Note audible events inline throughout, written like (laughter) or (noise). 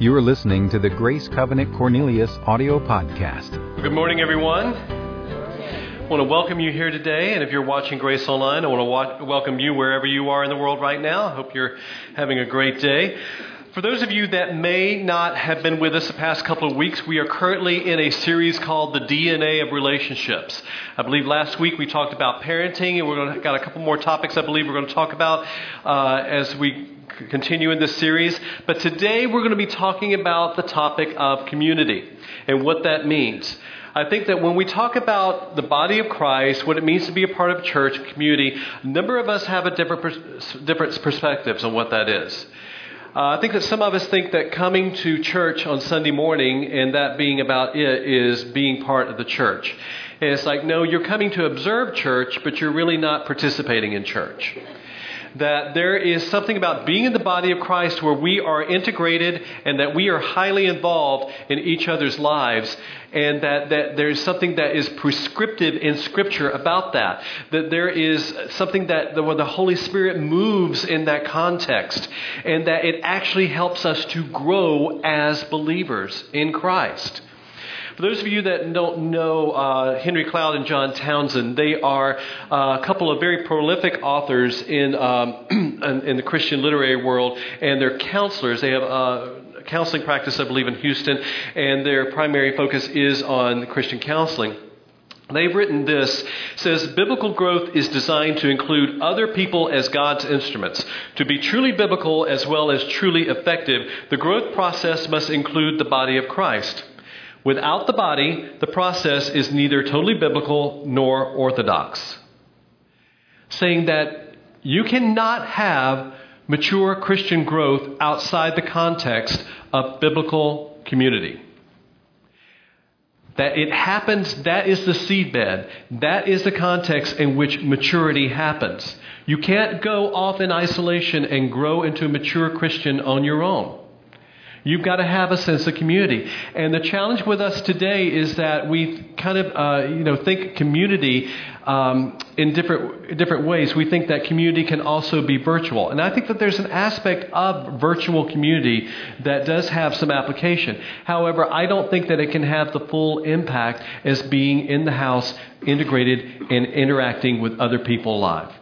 You are listening to the Grace Covenant Cornelius audio podcast. Good morning, everyone. I want to welcome you here today, and if you're watching Grace Online, I want to wa- welcome you wherever you are in the world right now. I hope you're having a great day. For those of you that may not have been with us the past couple of weeks, we are currently in a series called The DNA of Relationships. I believe last week we talked about parenting, and to got a couple more topics I believe we're going to talk about uh, as we continue in this series. But today we're going to be talking about the topic of community and what that means. I think that when we talk about the body of Christ, what it means to be a part of a church community, a number of us have a different, different perspectives on what that is. Uh, I think that some of us think that coming to church on Sunday morning and that being about it is being part of the church. And it's like, no, you're coming to observe church, but you're really not participating in church that there is something about being in the body of Christ where we are integrated and that we are highly involved in each other's lives, and that, that there's something that is prescriptive in Scripture about that. That there is something that the, the Holy Spirit moves in that context, and that it actually helps us to grow as believers in Christ. For those of you that don't know uh, Henry Cloud and John Townsend, they are uh, a couple of very prolific authors in, um, (clears throat) in the Christian literary world, and they're counselors. They have uh, counseling practice, I believe, in Houston, and their primary focus is on Christian counseling. They've written this says biblical growth is designed to include other people as God's instruments. To be truly biblical as well as truly effective, the growth process must include the body of Christ. Without the body, the process is neither totally biblical nor orthodox. Saying that you cannot have mature Christian growth outside the context of biblical community. That it happens, that is the seedbed. That is the context in which maturity happens. You can't go off in isolation and grow into a mature Christian on your own. You've got to have a sense of community. And the challenge with us today is that we kind of, uh, you know, think community um, in different, different ways. We think that community can also be virtual. And I think that there's an aspect of virtual community that does have some application. However, I don't think that it can have the full impact as being in the house, integrated, and interacting with other people live.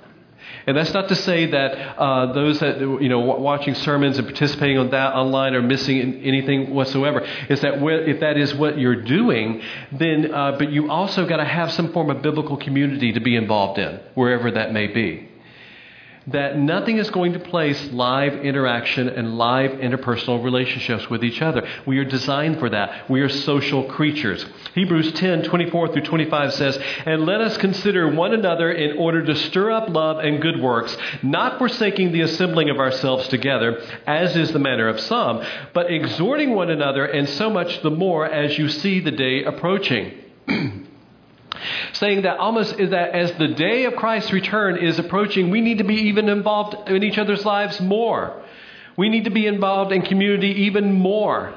And that's not to say that uh, those that you know watching sermons and participating on that online are missing anything whatsoever. Is that if that is what you're doing, then uh, but you also got to have some form of biblical community to be involved in, wherever that may be that nothing is going to place live interaction and live interpersonal relationships with each other. We are designed for that. We are social creatures. Hebrews 10 24 through 25 says, And let us consider one another in order to stir up love and good works, not forsaking the assembling of ourselves together, as is the manner of some, but exhorting one another, and so much the more as you see the day approaching. (clears throat) saying that almost is that as the day of Christ's return is approaching, we need to be even involved in each other's lives more. We need to be involved in community even more.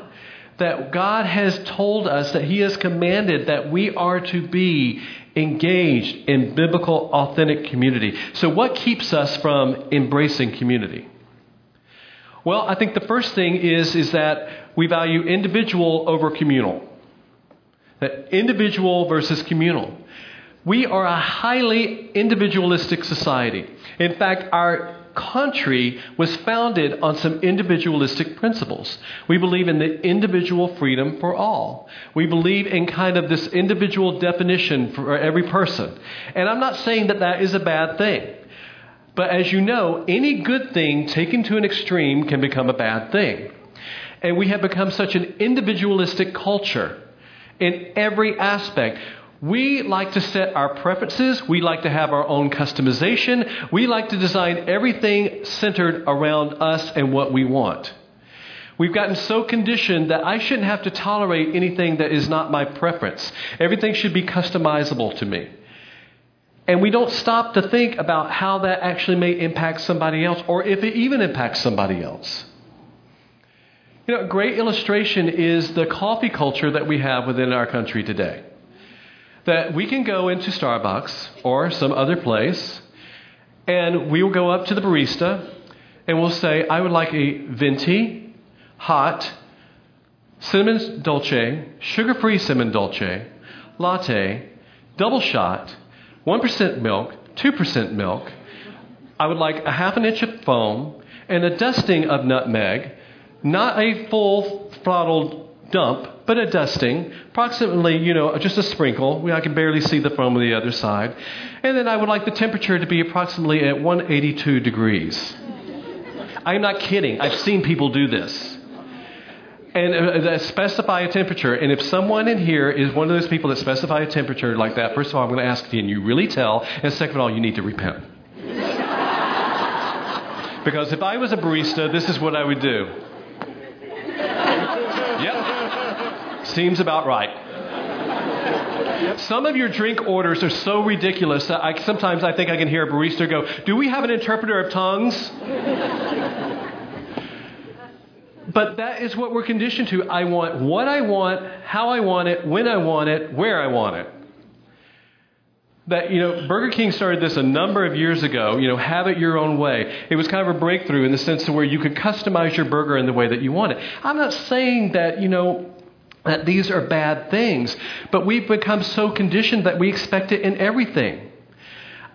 That God has told us that He has commanded that we are to be engaged in biblical, authentic community. So, what keeps us from embracing community? Well, I think the first thing is, is that we value individual over communal. That individual versus communal. We are a highly individualistic society. In fact, our country was founded on some individualistic principles. We believe in the individual freedom for all. We believe in kind of this individual definition for every person. And I'm not saying that that is a bad thing. But as you know, any good thing taken to an extreme can become a bad thing. And we have become such an individualistic culture in every aspect. We like to set our preferences. We like to have our own customization. We like to design everything centered around us and what we want. We've gotten so conditioned that I shouldn't have to tolerate anything that is not my preference. Everything should be customizable to me. And we don't stop to think about how that actually may impact somebody else or if it even impacts somebody else. You know, a great illustration is the coffee culture that we have within our country today that we can go into Starbucks or some other place and we will go up to the barista and we'll say, I would like a venti, hot, cinnamon dolce, sugar free cinnamon dolce, latte, double shot, 1% milk, 2% milk. I would like a half an inch of foam and a dusting of nutmeg, not a full throttled dump, but a dusting, approximately, you know, just a sprinkle. I can barely see the foam on the other side. And then I would like the temperature to be approximately at 182 degrees. I'm not kidding. I've seen people do this. And uh, specify a temperature. And if someone in here is one of those people that specify a temperature like that, first of all, I'm going to ask, you, can you really tell? And second of all, you need to repent. (laughs) because if I was a barista, this is what I would do. Seems about right. Some of your drink orders are so ridiculous that I, sometimes I think I can hear a barista go, Do we have an interpreter of tongues? but that is what we're conditioned to. I want what I want, how I want it, when I want it, where I want it. That, you know, Burger King started this a number of years ago, you know, have it your own way. It was kind of a breakthrough in the sense of where you could customize your burger in the way that you want it. I'm not saying that, you know, that these are bad things, but we've become so conditioned that we expect it in everything.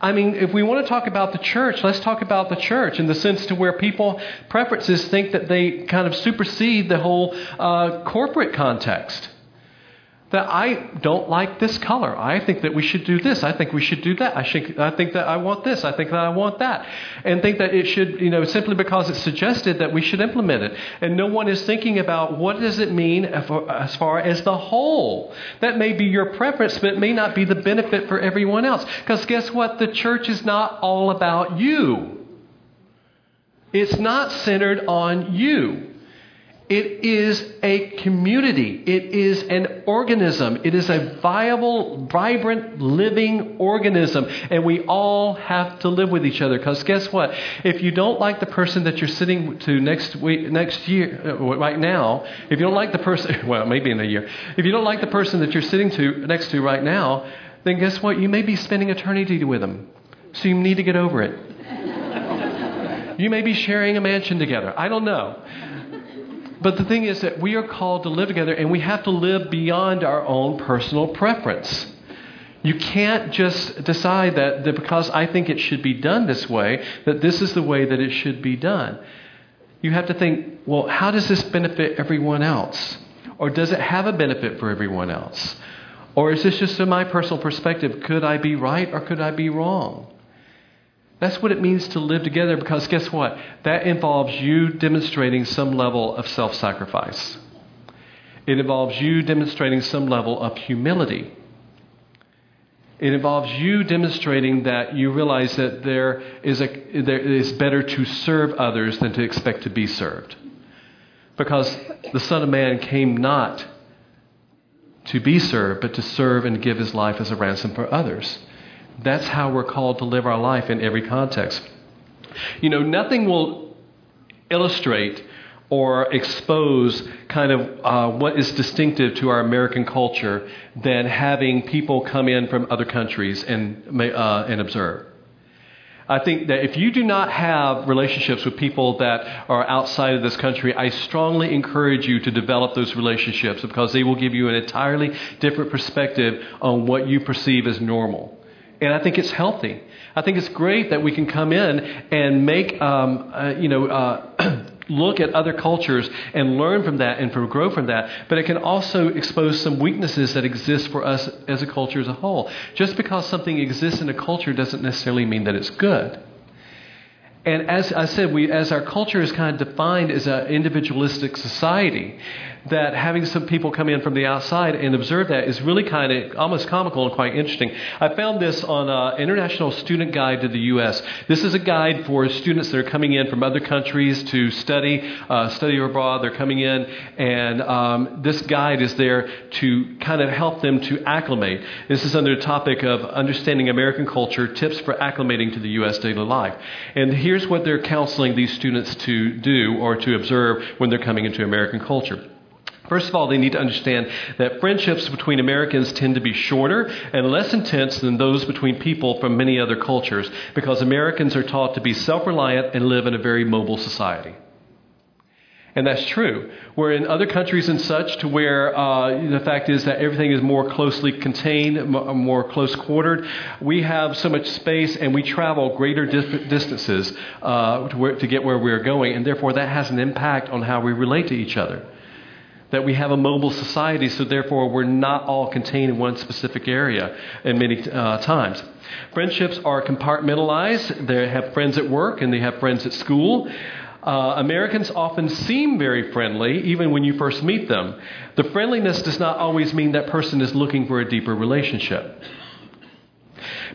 I mean, if we want to talk about the church, let's talk about the church in the sense to where people preferences think that they kind of supersede the whole uh, corporate context that I don't like this color. I think that we should do this. I think we should do that. I, should, I think that I want this. I think that I want that. And think that it should, you know, simply because it's suggested that we should implement it. And no one is thinking about what does it mean as far as the whole. That may be your preference, but it may not be the benefit for everyone else. Because guess what? The church is not all about you. It's not centered on you. It is a community. It is an organism. It is a viable, vibrant, living organism. And we all have to live with each other. Because guess what? If you don't like the person that you're sitting to next week, next year, uh, right now, if you don't like the person, (laughs) well, maybe in a year, if you don't like the person that you're sitting to next to right now, then guess what? You may be spending eternity with them. So you need to get over it. (laughs) you may be sharing a mansion together. I don't know. But the thing is that we are called to live together and we have to live beyond our own personal preference. You can't just decide that, that because I think it should be done this way, that this is the way that it should be done. You have to think, well, how does this benefit everyone else? Or does it have a benefit for everyone else? Or is this just from my personal perspective? Could I be right or could I be wrong? That's what it means to live together because guess what? That involves you demonstrating some level of self sacrifice. It involves you demonstrating some level of humility. It involves you demonstrating that you realize that there is, a, there is better to serve others than to expect to be served. Because the Son of Man came not to be served, but to serve and give his life as a ransom for others. That's how we're called to live our life in every context. You know, nothing will illustrate or expose kind of uh, what is distinctive to our American culture than having people come in from other countries and, uh, and observe. I think that if you do not have relationships with people that are outside of this country, I strongly encourage you to develop those relationships because they will give you an entirely different perspective on what you perceive as normal. And I think it's healthy. I think it's great that we can come in and make, um, uh, you know, uh, (clears throat) look at other cultures and learn from that and from grow from that. But it can also expose some weaknesses that exist for us as a culture as a whole. Just because something exists in a culture doesn't necessarily mean that it's good. And as I said, we, as our culture is kind of defined as an individualistic society, that having some people come in from the outside and observe that is really kind of almost comical and quite interesting. I found this on an International Student Guide to the U.S. This is a guide for students that are coming in from other countries to study, uh, study abroad. They're coming in, and um, this guide is there to kind of help them to acclimate. This is under the topic of understanding American culture, tips for acclimating to the U.S. daily life. And here's what they're counseling these students to do or to observe when they're coming into American culture. First of all, they need to understand that friendships between Americans tend to be shorter and less intense than those between people from many other cultures because Americans are taught to be self reliant and live in a very mobile society. And that's true. Where in other countries and such, to where uh, the fact is that everything is more closely contained, more close quartered, we have so much space and we travel greater dis- distances uh, to, where, to get where we're going, and therefore that has an impact on how we relate to each other. That we have a mobile society, so therefore we're not all contained in one specific area in many uh, times. Friendships are compartmentalized. They have friends at work and they have friends at school. Uh, Americans often seem very friendly, even when you first meet them. The friendliness does not always mean that person is looking for a deeper relationship.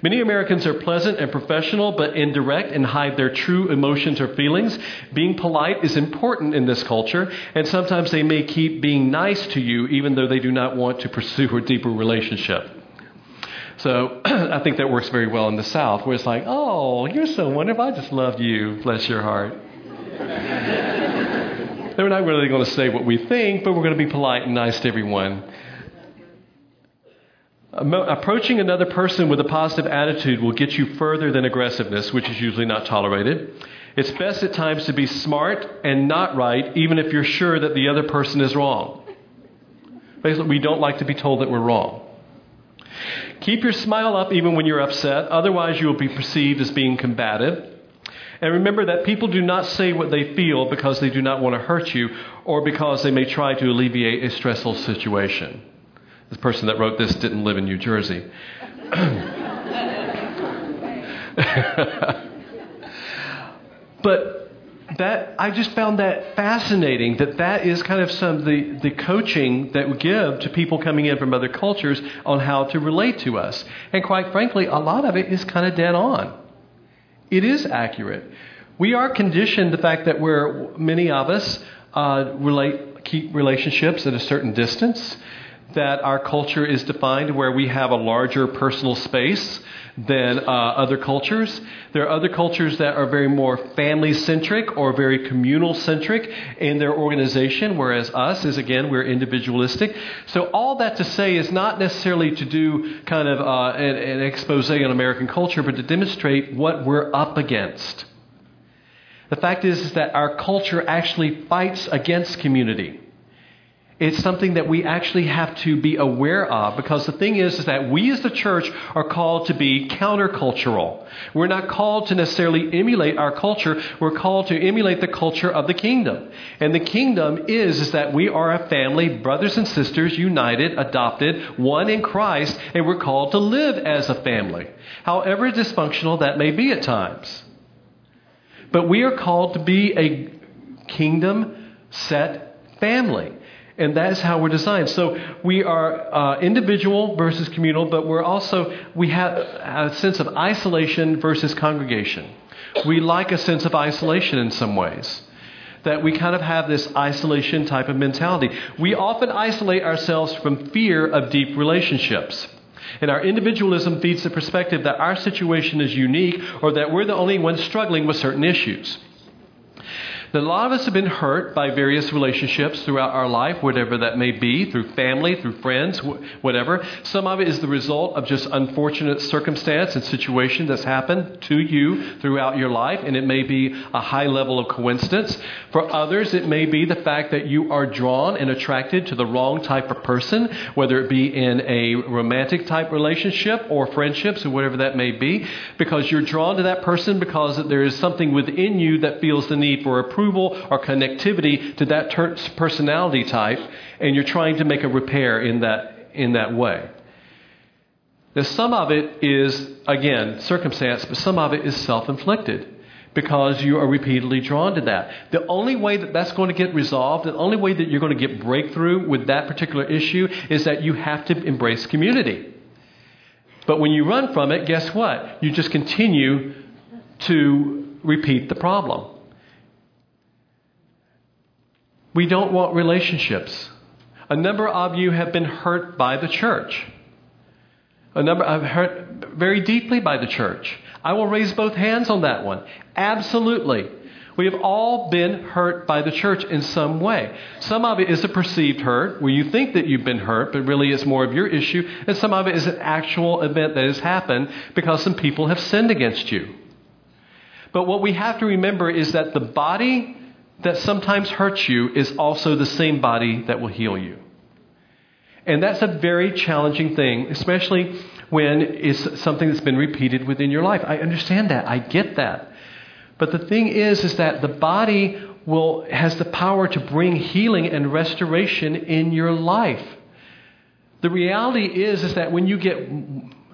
Many Americans are pleasant and professional, but indirect and hide their true emotions or feelings. Being polite is important in this culture, and sometimes they may keep being nice to you even though they do not want to pursue a deeper relationship. So (clears throat) I think that works very well in the South, where it's like, oh, you're so wonderful. I just love you. Bless your heart. (laughs) They're not really going to say what we think, but we're going to be polite and nice to everyone. Approaching another person with a positive attitude will get you further than aggressiveness, which is usually not tolerated. It's best at times to be smart and not right, even if you're sure that the other person is wrong. Basically, we don't like to be told that we're wrong. Keep your smile up even when you're upset, otherwise, you will be perceived as being combative. And remember that people do not say what they feel because they do not want to hurt you or because they may try to alleviate a stressful situation. The person that wrote this didn't live in New Jersey. (clears throat) but that I just found that fascinating that that is kind of some of the, the coaching that we give to people coming in from other cultures on how to relate to us. And quite frankly, a lot of it is kind of dead on. It is accurate. We are conditioned the fact that we're many of us uh, relate keep relationships at a certain distance. That our culture is defined where we have a larger personal space than uh, other cultures. There are other cultures that are very more family centric or very communal centric in their organization, whereas us is again, we're individualistic. So, all that to say is not necessarily to do kind of uh, an, an expose on American culture, but to demonstrate what we're up against. The fact is, is that our culture actually fights against community. It's something that we actually have to be aware of because the thing is, is that we as the church are called to be countercultural. We're not called to necessarily emulate our culture. We're called to emulate the culture of the kingdom. And the kingdom is, is that we are a family, brothers and sisters, united, adopted, one in Christ, and we're called to live as a family. However dysfunctional that may be at times. But we are called to be a kingdom set family. And that's how we're designed. So we are uh, individual versus communal, but we're also, we have a sense of isolation versus congregation. We like a sense of isolation in some ways. That we kind of have this isolation type of mentality. We often isolate ourselves from fear of deep relationships. And our individualism feeds the perspective that our situation is unique or that we're the only ones struggling with certain issues that a lot of us have been hurt by various relationships throughout our life, whatever that may be, through family, through friends, whatever. Some of it is the result of just unfortunate circumstance and situation that's happened to you throughout your life, and it may be a high level of coincidence. For others, it may be the fact that you are drawn and attracted to the wrong type of person, whether it be in a romantic type relationship or friendships or whatever that may be, because you're drawn to that person because there is something within you that feels the need for approval approval or connectivity to that ter- personality type, and you're trying to make a repair in that, in that way. Now, some of it is, again, circumstance, but some of it is self inflicted because you are repeatedly drawn to that. The only way that that's going to get resolved, the only way that you're going to get breakthrough with that particular issue is that you have to embrace community. But when you run from it, guess what? You just continue to repeat the problem. We don't want relationships. A number of you have been hurt by the church. A number I've hurt very deeply by the church. I will raise both hands on that one. Absolutely. We have all been hurt by the church in some way. Some of it is a perceived hurt, where you think that you've been hurt, but really it's more of your issue. And some of it is an actual event that has happened because some people have sinned against you. But what we have to remember is that the body that sometimes hurts you is also the same body that will heal you. And that's a very challenging thing, especially when it's something that's been repeated within your life. I understand that. I get that. But the thing is is that the body will has the power to bring healing and restoration in your life. The reality is is that when you get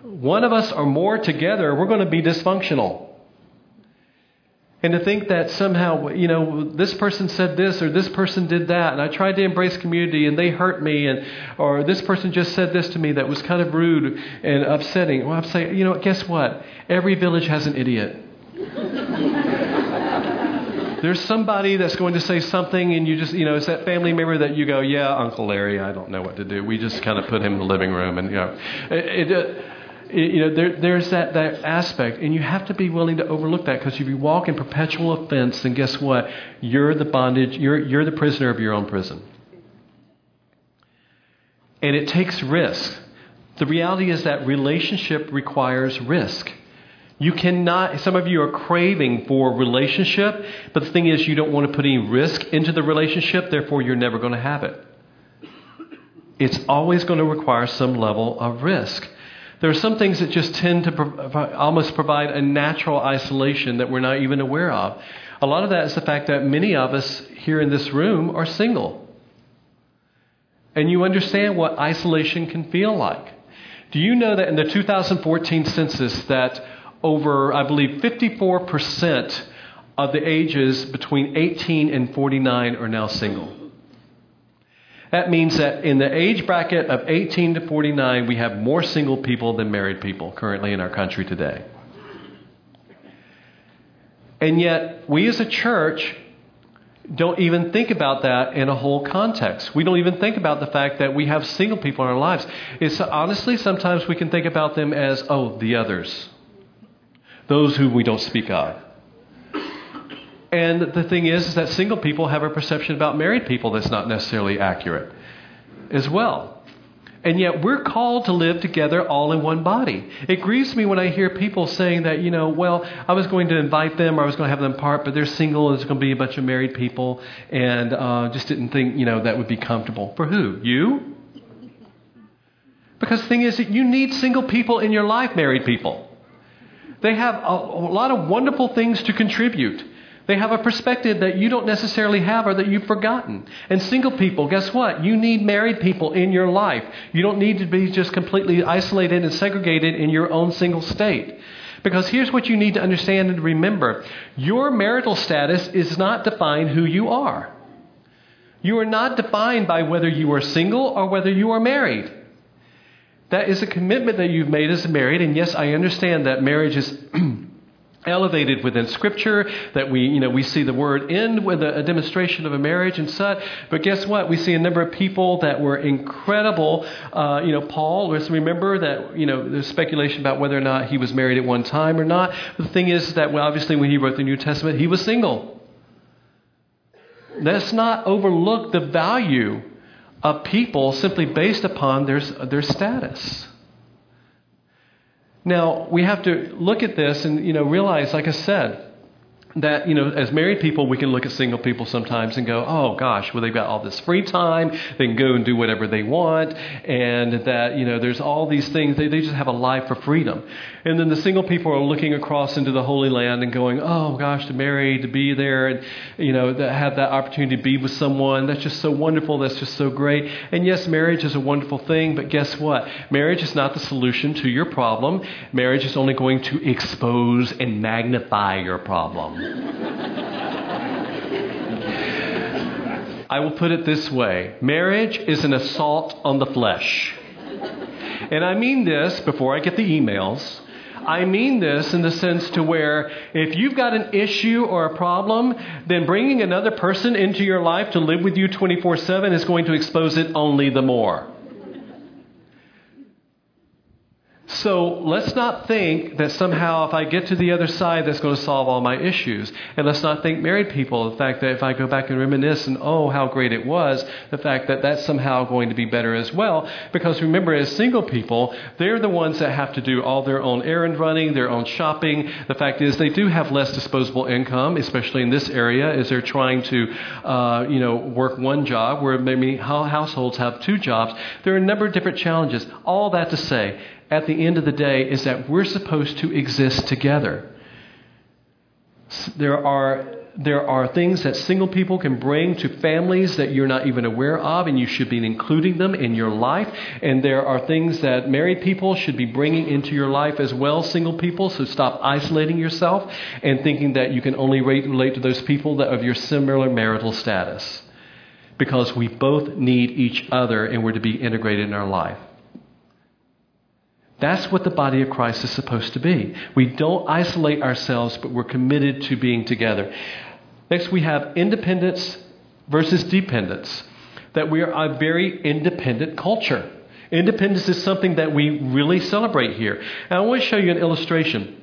one of us or more together, we're going to be dysfunctional. And to think that somehow, you know, this person said this or this person did that, and I tried to embrace community and they hurt me, and or this person just said this to me that was kind of rude and upsetting. Well, I'm saying, you know, guess what? Every village has an idiot. (laughs) There's somebody that's going to say something, and you just, you know, it's that family member that you go, yeah, Uncle Larry, I don't know what to do. We just kind of put him in the living room, and you know, it, it, you know, there, there's that, that aspect, and you have to be willing to overlook that because if you walk in perpetual offense, then guess what? You're the bondage, you're, you're the prisoner of your own prison. And it takes risk. The reality is that relationship requires risk. You cannot, some of you are craving for relationship, but the thing is, you don't want to put any risk into the relationship, therefore, you're never going to have it. It's always going to require some level of risk. There are some things that just tend to almost provide a natural isolation that we're not even aware of. A lot of that is the fact that many of us here in this room are single. And you understand what isolation can feel like. Do you know that in the 2014 census that over, I believe, 54% of the ages between 18 and 49 are now single? That means that in the age bracket of 18 to 49, we have more single people than married people currently in our country today. And yet, we as a church don't even think about that in a whole context. We don't even think about the fact that we have single people in our lives. It's honestly sometimes we can think about them as, oh, the others, those who we don't speak of. And the thing is, is that single people have a perception about married people that's not necessarily accurate as well. And yet we're called to live together all in one body. It grieves me when I hear people saying that, you know, well, I was going to invite them or I was going to have them part, but they're single and there's going to be a bunch of married people and uh, just didn't think, you know, that would be comfortable. For who? You? Because the thing is that you need single people in your life, married people. They have a, a lot of wonderful things to contribute. They have a perspective that you don't necessarily have or that you've forgotten. And single people, guess what? You need married people in your life. You don't need to be just completely isolated and segregated in your own single state. Because here's what you need to understand and remember your marital status is not defined who you are. You are not defined by whether you are single or whether you are married. That is a commitment that you've made as married, and yes, I understand that marriage is (clears throat) elevated within scripture that we you know we see the word end with a, a, demonstration of a marriage and such. But guess what? We see a number of people that were incredible. Uh, you know paul let's remember that you know there's speculation about whether or not he was married at one time or not. The thing is that well, obviously when he wrote the new testament he was single. Let's not overlook the value of people simply based upon their, their status now, we have to look at this and, you know, realize, like I said, that, you know, as married people, we can look at single people sometimes and go, oh gosh, well, they've got all this free time. They can go and do whatever they want. And that, you know, there's all these things. They, they just have a life for freedom. And then the single people are looking across into the Holy Land and going, oh gosh, to marry, to be there, and, you know, to have that opportunity to be with someone. That's just so wonderful. That's just so great. And yes, marriage is a wonderful thing, but guess what? Marriage is not the solution to your problem. Marriage is only going to expose and magnify your problem. I will put it this way marriage is an assault on the flesh. And I mean this before I get the emails. I mean this in the sense to where if you've got an issue or a problem, then bringing another person into your life to live with you 24 7 is going to expose it only the more. So let's not think that somehow if I get to the other side, that's going to solve all my issues. And let's not think married people, the fact that if I go back and reminisce and oh, how great it was, the fact that that's somehow going to be better as well. Because remember, as single people, they're the ones that have to do all their own errand running, their own shopping. The fact is, they do have less disposable income, especially in this area, as they're trying to, uh, you know, work one job where maybe households have two jobs. There are a number of different challenges. All that to say, at the end of the day is that we're supposed to exist together. There are, there are things that single people can bring to families that you're not even aware of, and you should be including them in your life. And there are things that married people should be bringing into your life as well, single people. So stop isolating yourself and thinking that you can only relate to those people that of your similar marital status. Because we both need each other and we're to be integrated in our life. That's what the body of Christ is supposed to be. We don't isolate ourselves, but we're committed to being together. Next, we have independence versus dependence. That we are a very independent culture. Independence is something that we really celebrate here. And I want to show you an illustration.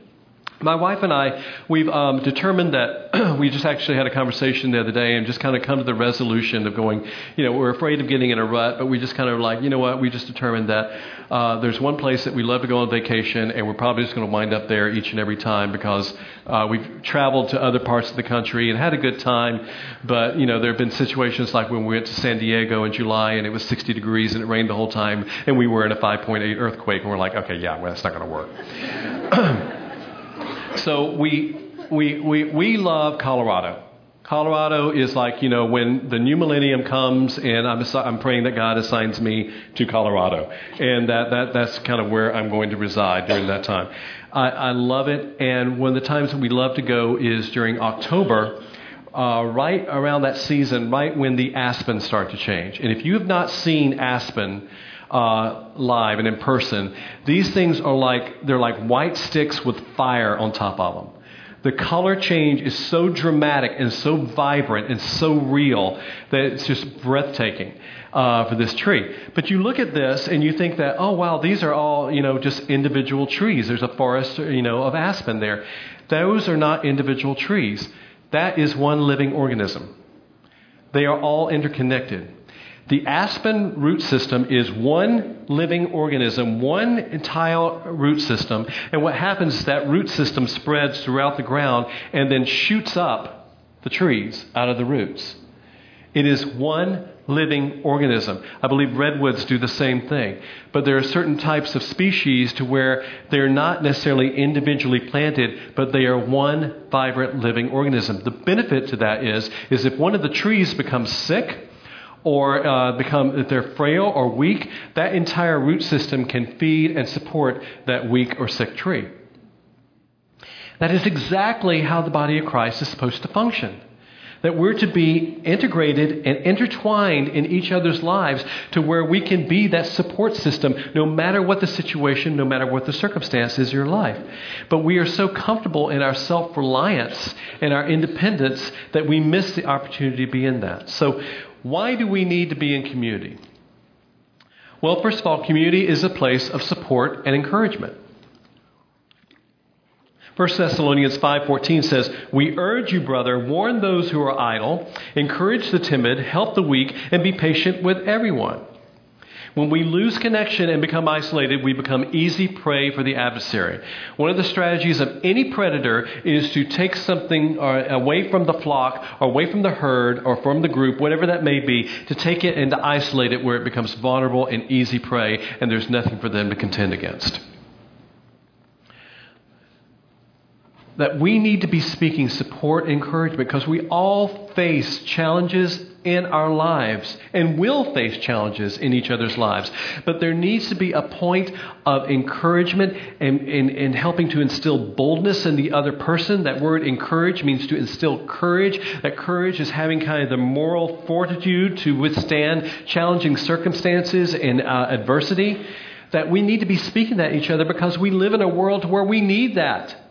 My wife and I, we've um, determined that (clears throat) we just actually had a conversation the other day and just kind of come to the resolution of going, you know, we're afraid of getting in a rut, but we just kind of like, you know what, we just determined that uh, there's one place that we love to go on vacation, and we're probably just going to wind up there each and every time because uh, we've traveled to other parts of the country and had a good time. But, you know, there have been situations like when we went to San Diego in July and it was 60 degrees and it rained the whole time, and we were in a 5.8 earthquake, and we're like, okay, yeah, well, that's not going to work. (clears throat) So we, we, we, we love Colorado. Colorado is like, you know, when the new millennium comes, and I'm, I'm praying that God assigns me to Colorado. And that, that, that's kind of where I'm going to reside during that time. I, I love it. And one of the times that we love to go is during October. Uh, right around that season, right when the aspens start to change. And if you have not seen aspen, uh, live and in person, these things are like they're like white sticks with fire on top of them. The color change is so dramatic and so vibrant and so real that it's just breathtaking uh, for this tree. But you look at this and you think that, oh wow, these are all you know just individual trees. There's a forest you know of aspen there. Those are not individual trees. That is one living organism. They are all interconnected. The aspen root system is one living organism, one entire root system. And what happens is that root system spreads throughout the ground and then shoots up the trees out of the roots. It is one living organism. I believe redwoods do the same thing. But there are certain types of species to where they're not necessarily individually planted, but they are one vibrant living organism. The benefit to that is, is if one of the trees becomes sick, or uh, become, if they're frail or weak, that entire root system can feed and support that weak or sick tree. That is exactly how the body of Christ is supposed to function. That we're to be integrated and intertwined in each other's lives to where we can be that support system no matter what the situation, no matter what the circumstance is in your life. But we are so comfortable in our self reliance and our independence that we miss the opportunity to be in that. So why do we need to be in community? Well, first of all, community is a place of support and encouragement. 1 Thessalonians 5:14 says, "We urge you, brother, warn those who are idle, encourage the timid, help the weak, and be patient with everyone." When we lose connection and become isolated, we become easy prey for the adversary. One of the strategies of any predator is to take something uh, away from the flock, away from the herd, or from the group, whatever that may be, to take it and to isolate it where it becomes vulnerable and easy prey, and there's nothing for them to contend against. That we need to be speaking support encouragement because we all face challenges in our lives and will face challenges in each other's lives. But there needs to be a point of encouragement and, and, and helping to instill boldness in the other person. That word encourage means to instill courage. That courage is having kind of the moral fortitude to withstand challenging circumstances and uh, adversity. That we need to be speaking that each other because we live in a world where we need that.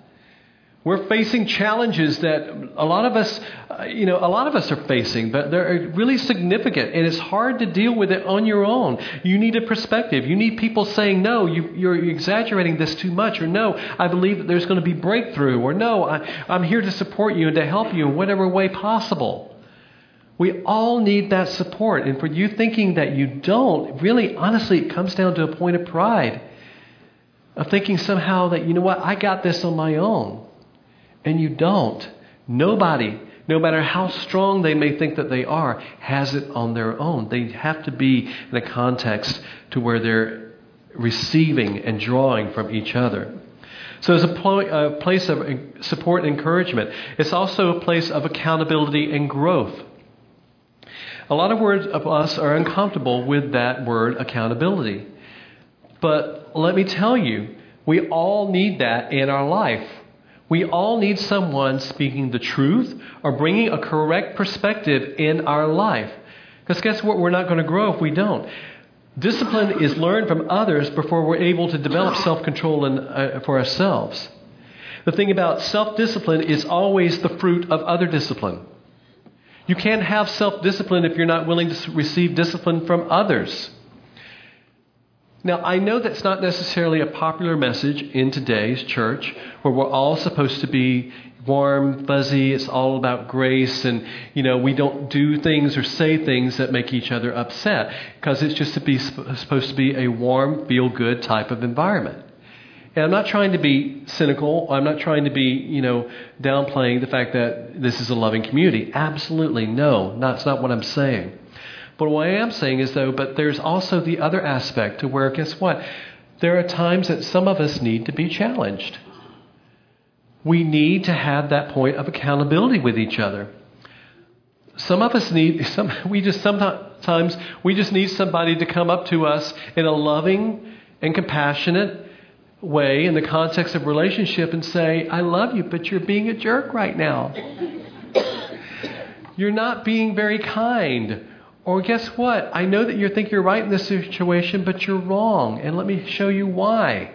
We're facing challenges that a lot of us, uh, you know, a lot of us are facing, but they're really significant, and it's hard to deal with it on your own. You need a perspective. You need people saying, "No, you, are exaggerating this too much," or "No, I believe that there's going to be breakthrough," or "No, I, I'm here to support you and to help you in whatever way possible." We all need that support, and for you thinking that you don't, really, honestly, it comes down to a point of pride, of thinking somehow that you know what, I got this on my own and you don't. Nobody, no matter how strong they may think that they are, has it on their own. They have to be in a context to where they're receiving and drawing from each other. So it's a, pl- a place of support and encouragement. It's also a place of accountability and growth. A lot of words of us are uncomfortable with that word accountability. But let me tell you, we all need that in our life. We all need someone speaking the truth or bringing a correct perspective in our life. Because guess what? We're not going to grow if we don't. Discipline is learned from others before we're able to develop self control uh, for ourselves. The thing about self discipline is always the fruit of other discipline. You can't have self discipline if you're not willing to receive discipline from others. Now, I know that's not necessarily a popular message in today's church where we're all supposed to be warm, fuzzy, it's all about grace, and, you know, we don't do things or say things that make each other upset because it's just to be, supposed to be a warm, feel good type of environment. And I'm not trying to be cynical. I'm not trying to be, you know, downplaying the fact that this is a loving community. Absolutely no. That's not what I'm saying. But what I am saying is, though, but there's also the other aspect to where, guess what? There are times that some of us need to be challenged. We need to have that point of accountability with each other. Some of us need, (laughs) some, we just sometimes, we just need somebody to come up to us in a loving and compassionate way in the context of relationship and say, I love you, but you're being a jerk right now. (coughs) You're not being very kind. Or guess what? I know that you think you're right in this situation, but you're wrong. And let me show you why.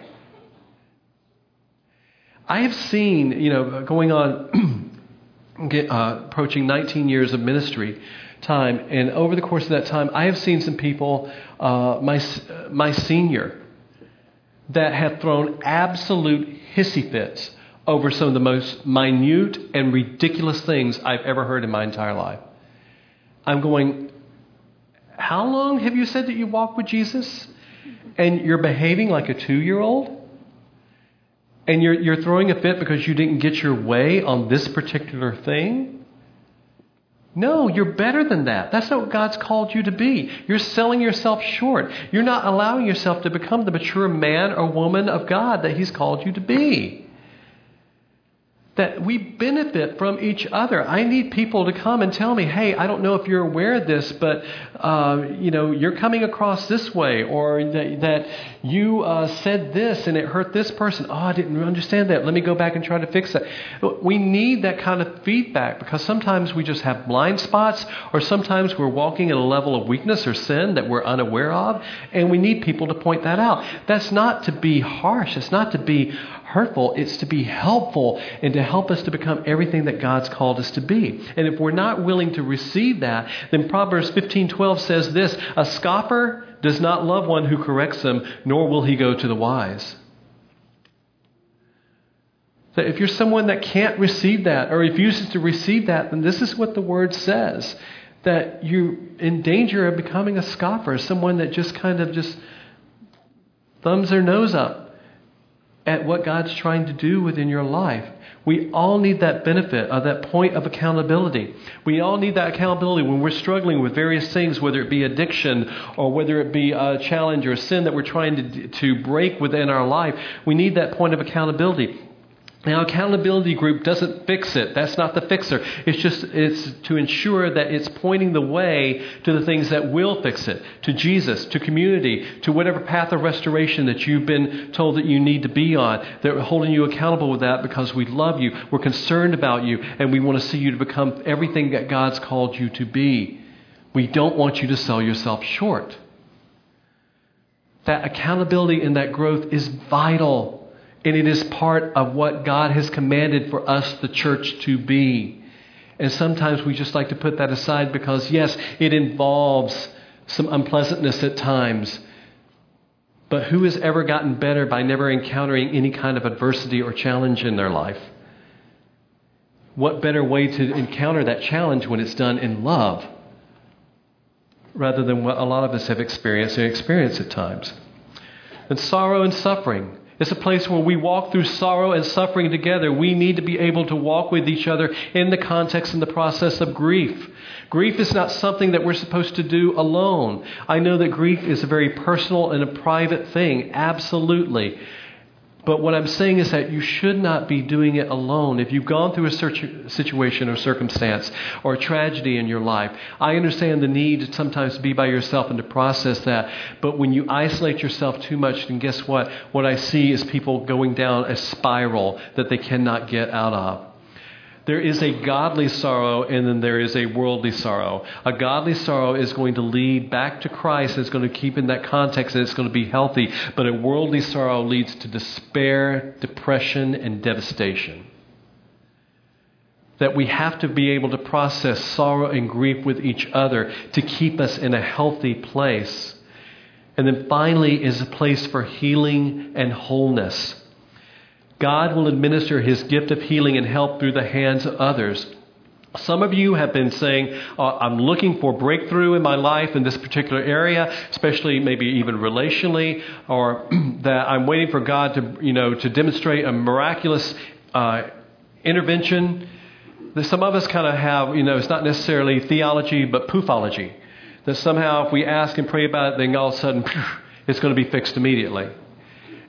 I have seen, you know, going on, (clears throat) get, uh, approaching 19 years of ministry time, and over the course of that time, I have seen some people, uh, my, my senior, that have thrown absolute hissy fits over some of the most minute and ridiculous things I've ever heard in my entire life. I'm going, how long have you said that you walk with Jesus? And you're behaving like a two year old? And you're, you're throwing a fit because you didn't get your way on this particular thing? No, you're better than that. That's not what God's called you to be. You're selling yourself short. You're not allowing yourself to become the mature man or woman of God that He's called you to be that we benefit from each other. I need people to come and tell me, hey, I don't know if you're aware of this, but uh, you know, you're coming across this way, or that, that you uh, said this and it hurt this person. Oh, I didn't understand that. Let me go back and try to fix that. We need that kind of feedback because sometimes we just have blind spots, or sometimes we're walking at a level of weakness or sin that we're unaware of, and we need people to point that out. That's not to be harsh. It's not to be hurtful. It's to be helpful and to help us to become everything that God's called us to be. And if we're not willing to receive that, then Proverbs 15:12 says this, a scoffer does not love one who corrects him, nor will he go to the wise. That if you're someone that can't receive that or refuses to receive that, then this is what the word says that you're in danger of becoming a scoffer, someone that just kind of just thumbs their nose up at what God's trying to do within your life. We all need that benefit of that point of accountability. We all need that accountability when we're struggling with various things, whether it be addiction or whether it be a challenge or a sin that we're trying to, to break within our life. We need that point of accountability. Now, accountability group doesn't fix it. That's not the fixer. It's just it's to ensure that it's pointing the way to the things that will fix it, to Jesus, to community, to whatever path of restoration that you've been told that you need to be on. That we're holding you accountable with that because we love you, we're concerned about you, and we want to see you to become everything that God's called you to be. We don't want you to sell yourself short. That accountability and that growth is vital And it is part of what God has commanded for us, the church, to be. And sometimes we just like to put that aside because, yes, it involves some unpleasantness at times. But who has ever gotten better by never encountering any kind of adversity or challenge in their life? What better way to encounter that challenge when it's done in love rather than what a lot of us have experienced and experience at times? And sorrow and suffering. It's a place where we walk through sorrow and suffering together. We need to be able to walk with each other in the context and the process of grief. Grief is not something that we're supposed to do alone. I know that grief is a very personal and a private thing, absolutely. But what I'm saying is that you should not be doing it alone. If you've gone through a situation or circumstance or a tragedy in your life, I understand the need to sometimes be by yourself and to process that. But when you isolate yourself too much, then guess what? What I see is people going down a spiral that they cannot get out of. There is a godly sorrow and then there is a worldly sorrow. A godly sorrow is going to lead back to Christ, it's going to keep in that context, and it's going to be healthy. But a worldly sorrow leads to despair, depression, and devastation. That we have to be able to process sorrow and grief with each other to keep us in a healthy place. And then finally is a place for healing and wholeness. God will administer his gift of healing and help through the hands of others. Some of you have been saying, uh, I'm looking for breakthrough in my life in this particular area, especially maybe even relationally, or (clears throat) that I'm waiting for God to, you know, to demonstrate a miraculous uh, intervention. Some of us kind of have, you know, it's not necessarily theology, but poofology. That somehow if we ask and pray about it, then all of a sudden, it's going to be fixed immediately.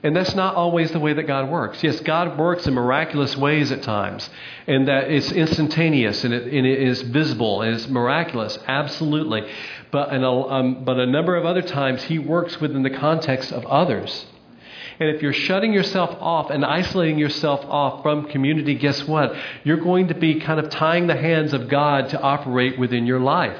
And that's not always the way that God works. Yes, God works in miraculous ways at times, and that it's instantaneous and it, and it is visible and it's miraculous, absolutely. But, a, um, but a number of other times, He works within the context of others. And if you're shutting yourself off and isolating yourself off from community, guess what? You're going to be kind of tying the hands of God to operate within your life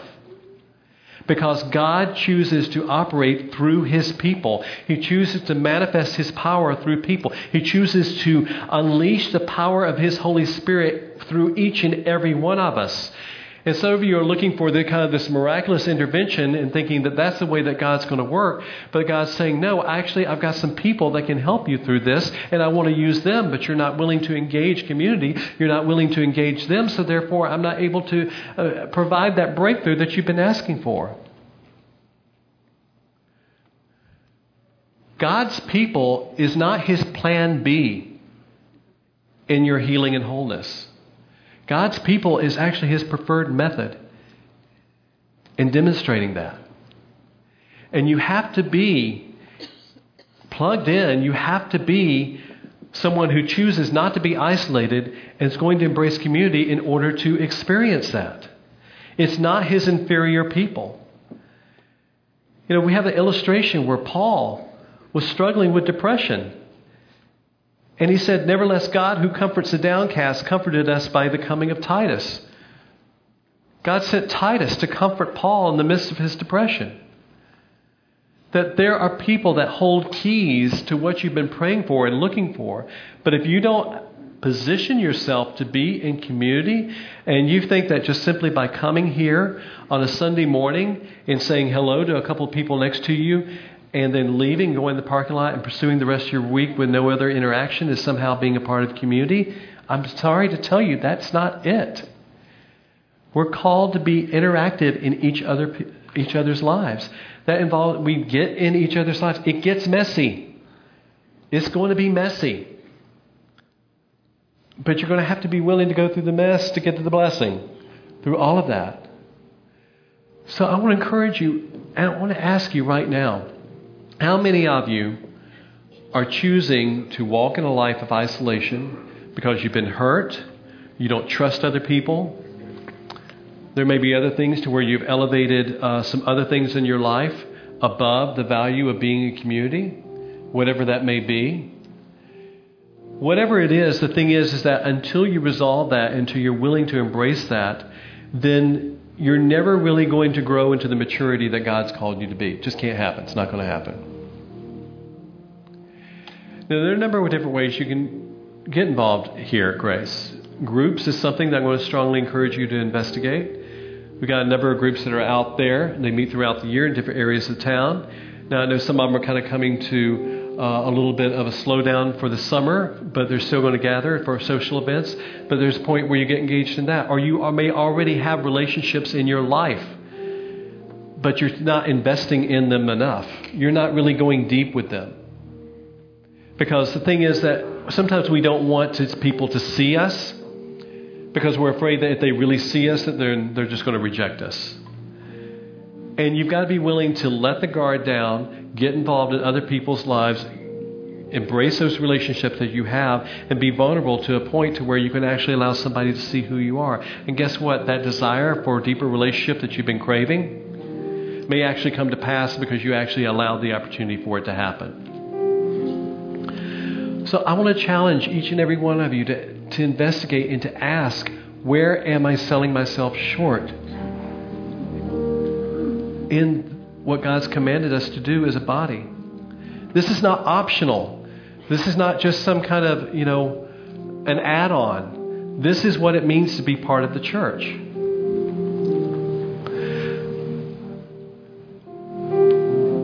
because God chooses to operate through His people. He chooses to manifest His power through people. He chooses to unleash the power of His Holy Spirit through each and every one of us. And some of you are looking for the kind of this miraculous intervention and thinking that that's the way that God's going to work. But God's saying, no, actually, I've got some people that can help you through this, and I want to use them, but you're not willing to engage community. You're not willing to engage them, so therefore, I'm not able to uh, provide that breakthrough that you've been asking for. God's people is not his plan B in your healing and wholeness. God's people is actually his preferred method in demonstrating that. And you have to be plugged in, you have to be someone who chooses not to be isolated and is going to embrace community in order to experience that. It's not his inferior people. You know, we have an illustration where Paul was struggling with depression. And he said, Nevertheless, God, who comforts the downcast, comforted us by the coming of Titus. God sent Titus to comfort Paul in the midst of his depression. That there are people that hold keys to what you've been praying for and looking for. But if you don't position yourself to be in community and you think that just simply by coming here on a Sunday morning and saying hello to a couple of people next to you and then leaving, going to the parking lot, and pursuing the rest of your week with no other interaction is somehow being a part of community, I'm sorry to tell you that's not it. We're called to be interactive in each other each other's lives. That involves we get in each other's lives. It gets messy. It's going to be messy. But you're going to have to be willing to go through the mess to get to the blessing. Through all of that. So I want to encourage you, and I want to ask you right now how many of you are choosing to walk in a life of isolation because you've been hurt, you don't trust other people? There may be other things to where you've elevated uh, some other things in your life above the value of being in community, whatever that may be. Whatever it is, the thing is, is that until you resolve that, until you're willing to embrace that, then you're never really going to grow into the maturity that God's called you to be. It just can't happen. It's not going to happen. Now, there are a number of different ways you can get involved here at Grace. Groups is something that I'm going to strongly encourage you to investigate. We've got a number of groups that are out there, and they meet throughout the year in different areas of town. Now, I know some of them are kind of coming to uh, a little bit of a slowdown for the summer, but they're still going to gather for social events. But there's a point where you get engaged in that. Or you may already have relationships in your life, but you're not investing in them enough. You're not really going deep with them. Because the thing is that sometimes we don't want to, people to see us because we're afraid that if they really see us, that they're, they're just going to reject us. And you've got to be willing to let the guard down, get involved in other people's lives, embrace those relationships that you have, and be vulnerable to a point to where you can actually allow somebody to see who you are. And guess what? That desire for a deeper relationship that you've been craving may actually come to pass because you actually allowed the opportunity for it to happen. So I want to challenge each and every one of you to, to investigate and to ask, where am I selling myself short? in what God's commanded us to do as a body. This is not optional. This is not just some kind of, you know, an add on. This is what it means to be part of the church.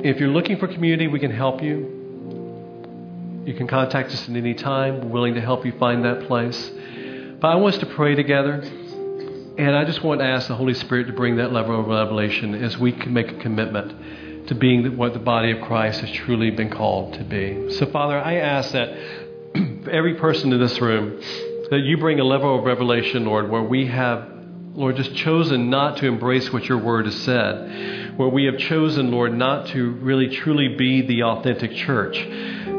If you're looking for community, we can help you. You can contact us at any time. We're willing to help you find that place. But I want us to pray together. And I just want to ask the Holy Spirit to bring that level of revelation as we can make a commitment to being what the body of Christ has truly been called to be. So, Father, I ask that (clears throat) every person in this room, that you bring a level of revelation, Lord, where we have, Lord, just chosen not to embrace what your word has said, where we have chosen, Lord, not to really truly be the authentic church.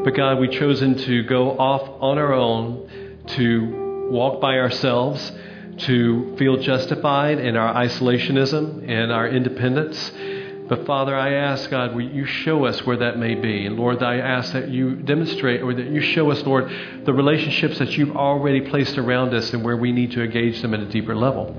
But God, we've chosen to go off on our own, to walk by ourselves to feel justified in our isolationism and our independence. But Father, I ask, God, will you show us where that may be? And Lord, I ask that you demonstrate or that you show us, Lord, the relationships that you've already placed around us and where we need to engage them at a deeper level.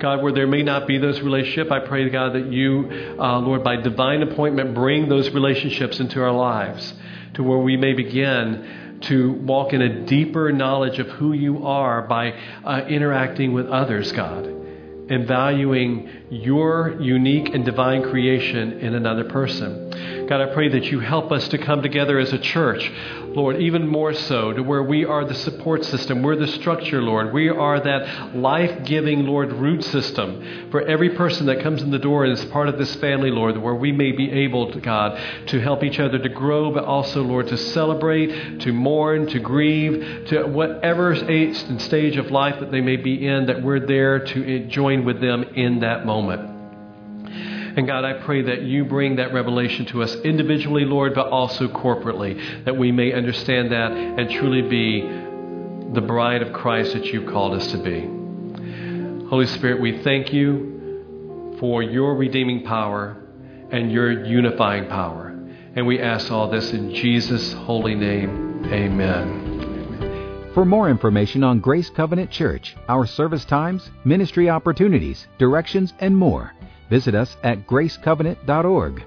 God, where there may not be those relationships, I pray, God, that you, uh, Lord, by divine appointment, bring those relationships into our lives to where we may begin to walk in a deeper knowledge of who you are by uh, interacting with others, God, and valuing your unique and divine creation in another person. God, I pray that you help us to come together as a church, Lord, even more so, to where we are the support system. We're the structure, Lord. We are that life giving, Lord, root system for every person that comes in the door and is part of this family, Lord, where we may be able, to, God, to help each other to grow, but also, Lord, to celebrate, to mourn, to grieve, to whatever stage of life that they may be in, that we're there to join with them in that moment. And God, I pray that you bring that revelation to us individually, Lord, but also corporately, that we may understand that and truly be the bride of Christ that you've called us to be. Holy Spirit, we thank you for your redeeming power and your unifying power. And we ask all this in Jesus' holy name. Amen. For more information on Grace Covenant Church, our service times, ministry opportunities, directions, and more, visit us at gracecovenant.org.